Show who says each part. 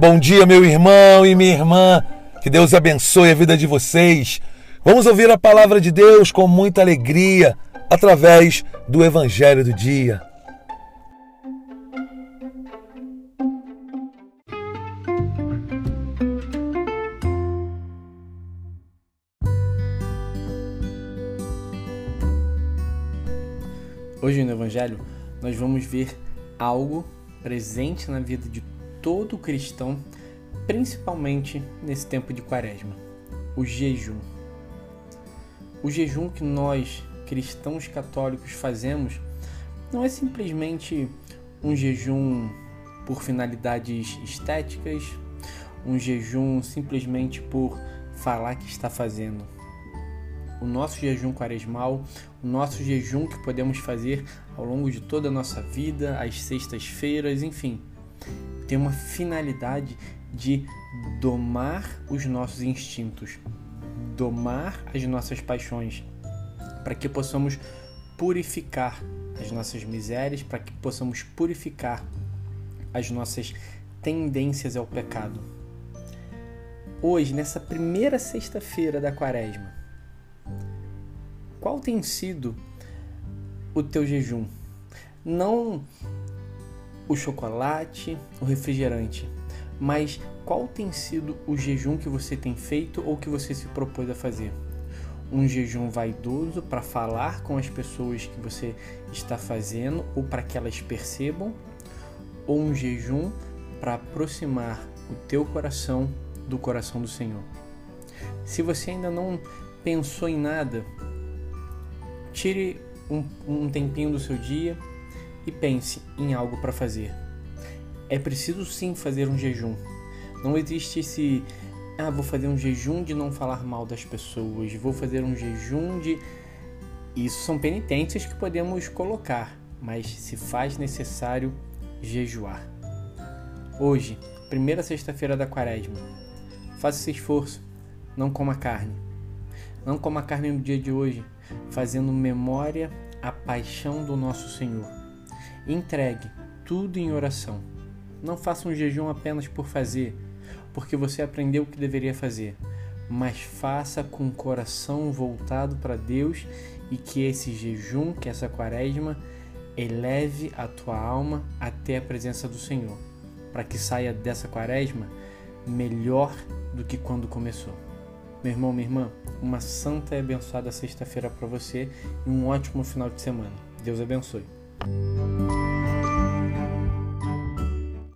Speaker 1: Bom dia, meu irmão e minha irmã. Que Deus abençoe a vida de vocês. Vamos ouvir a palavra de Deus com muita alegria através do Evangelho do Dia.
Speaker 2: Hoje no Evangelho nós vamos ver algo presente na vida de todo cristão, principalmente nesse tempo de quaresma: o jejum. O jejum que nós, cristãos católicos, fazemos não é simplesmente um jejum por finalidades estéticas, um jejum simplesmente por falar que está fazendo. O nosso jejum quaresmal, o nosso jejum que podemos fazer ao longo de toda a nossa vida, às sextas-feiras, enfim, tem uma finalidade de domar os nossos instintos, domar as nossas paixões, para que possamos purificar as nossas misérias, para que possamos purificar as nossas tendências ao pecado. Hoje, nessa primeira sexta-feira da quaresma, qual tem sido o teu jejum? Não o chocolate, o refrigerante, mas qual tem sido o jejum que você tem feito ou que você se propôs a fazer? Um jejum vaidoso para falar com as pessoas que você está fazendo ou para que elas percebam? Ou um jejum para aproximar o teu coração do coração do Senhor? Se você ainda não pensou em nada, tire um, um tempinho do seu dia e pense em algo para fazer. É preciso sim fazer um jejum. Não existe esse ah, vou fazer um jejum de não falar mal das pessoas, vou fazer um jejum de isso são penitências que podemos colocar, mas se faz necessário jejuar. Hoje, primeira sexta-feira da quaresma, faça esse esforço, não coma carne. Não coma carne no dia de hoje, fazendo memória à paixão do nosso Senhor Entregue tudo em oração. Não faça um jejum apenas por fazer, porque você aprendeu o que deveria fazer, mas faça com o coração voltado para Deus e que esse jejum, que essa quaresma, eleve a tua alma até a presença do Senhor, para que saia dessa quaresma melhor do que quando começou. Meu irmão, minha irmã, uma santa e abençoada sexta-feira para você e um ótimo final de semana. Deus abençoe. Thank you.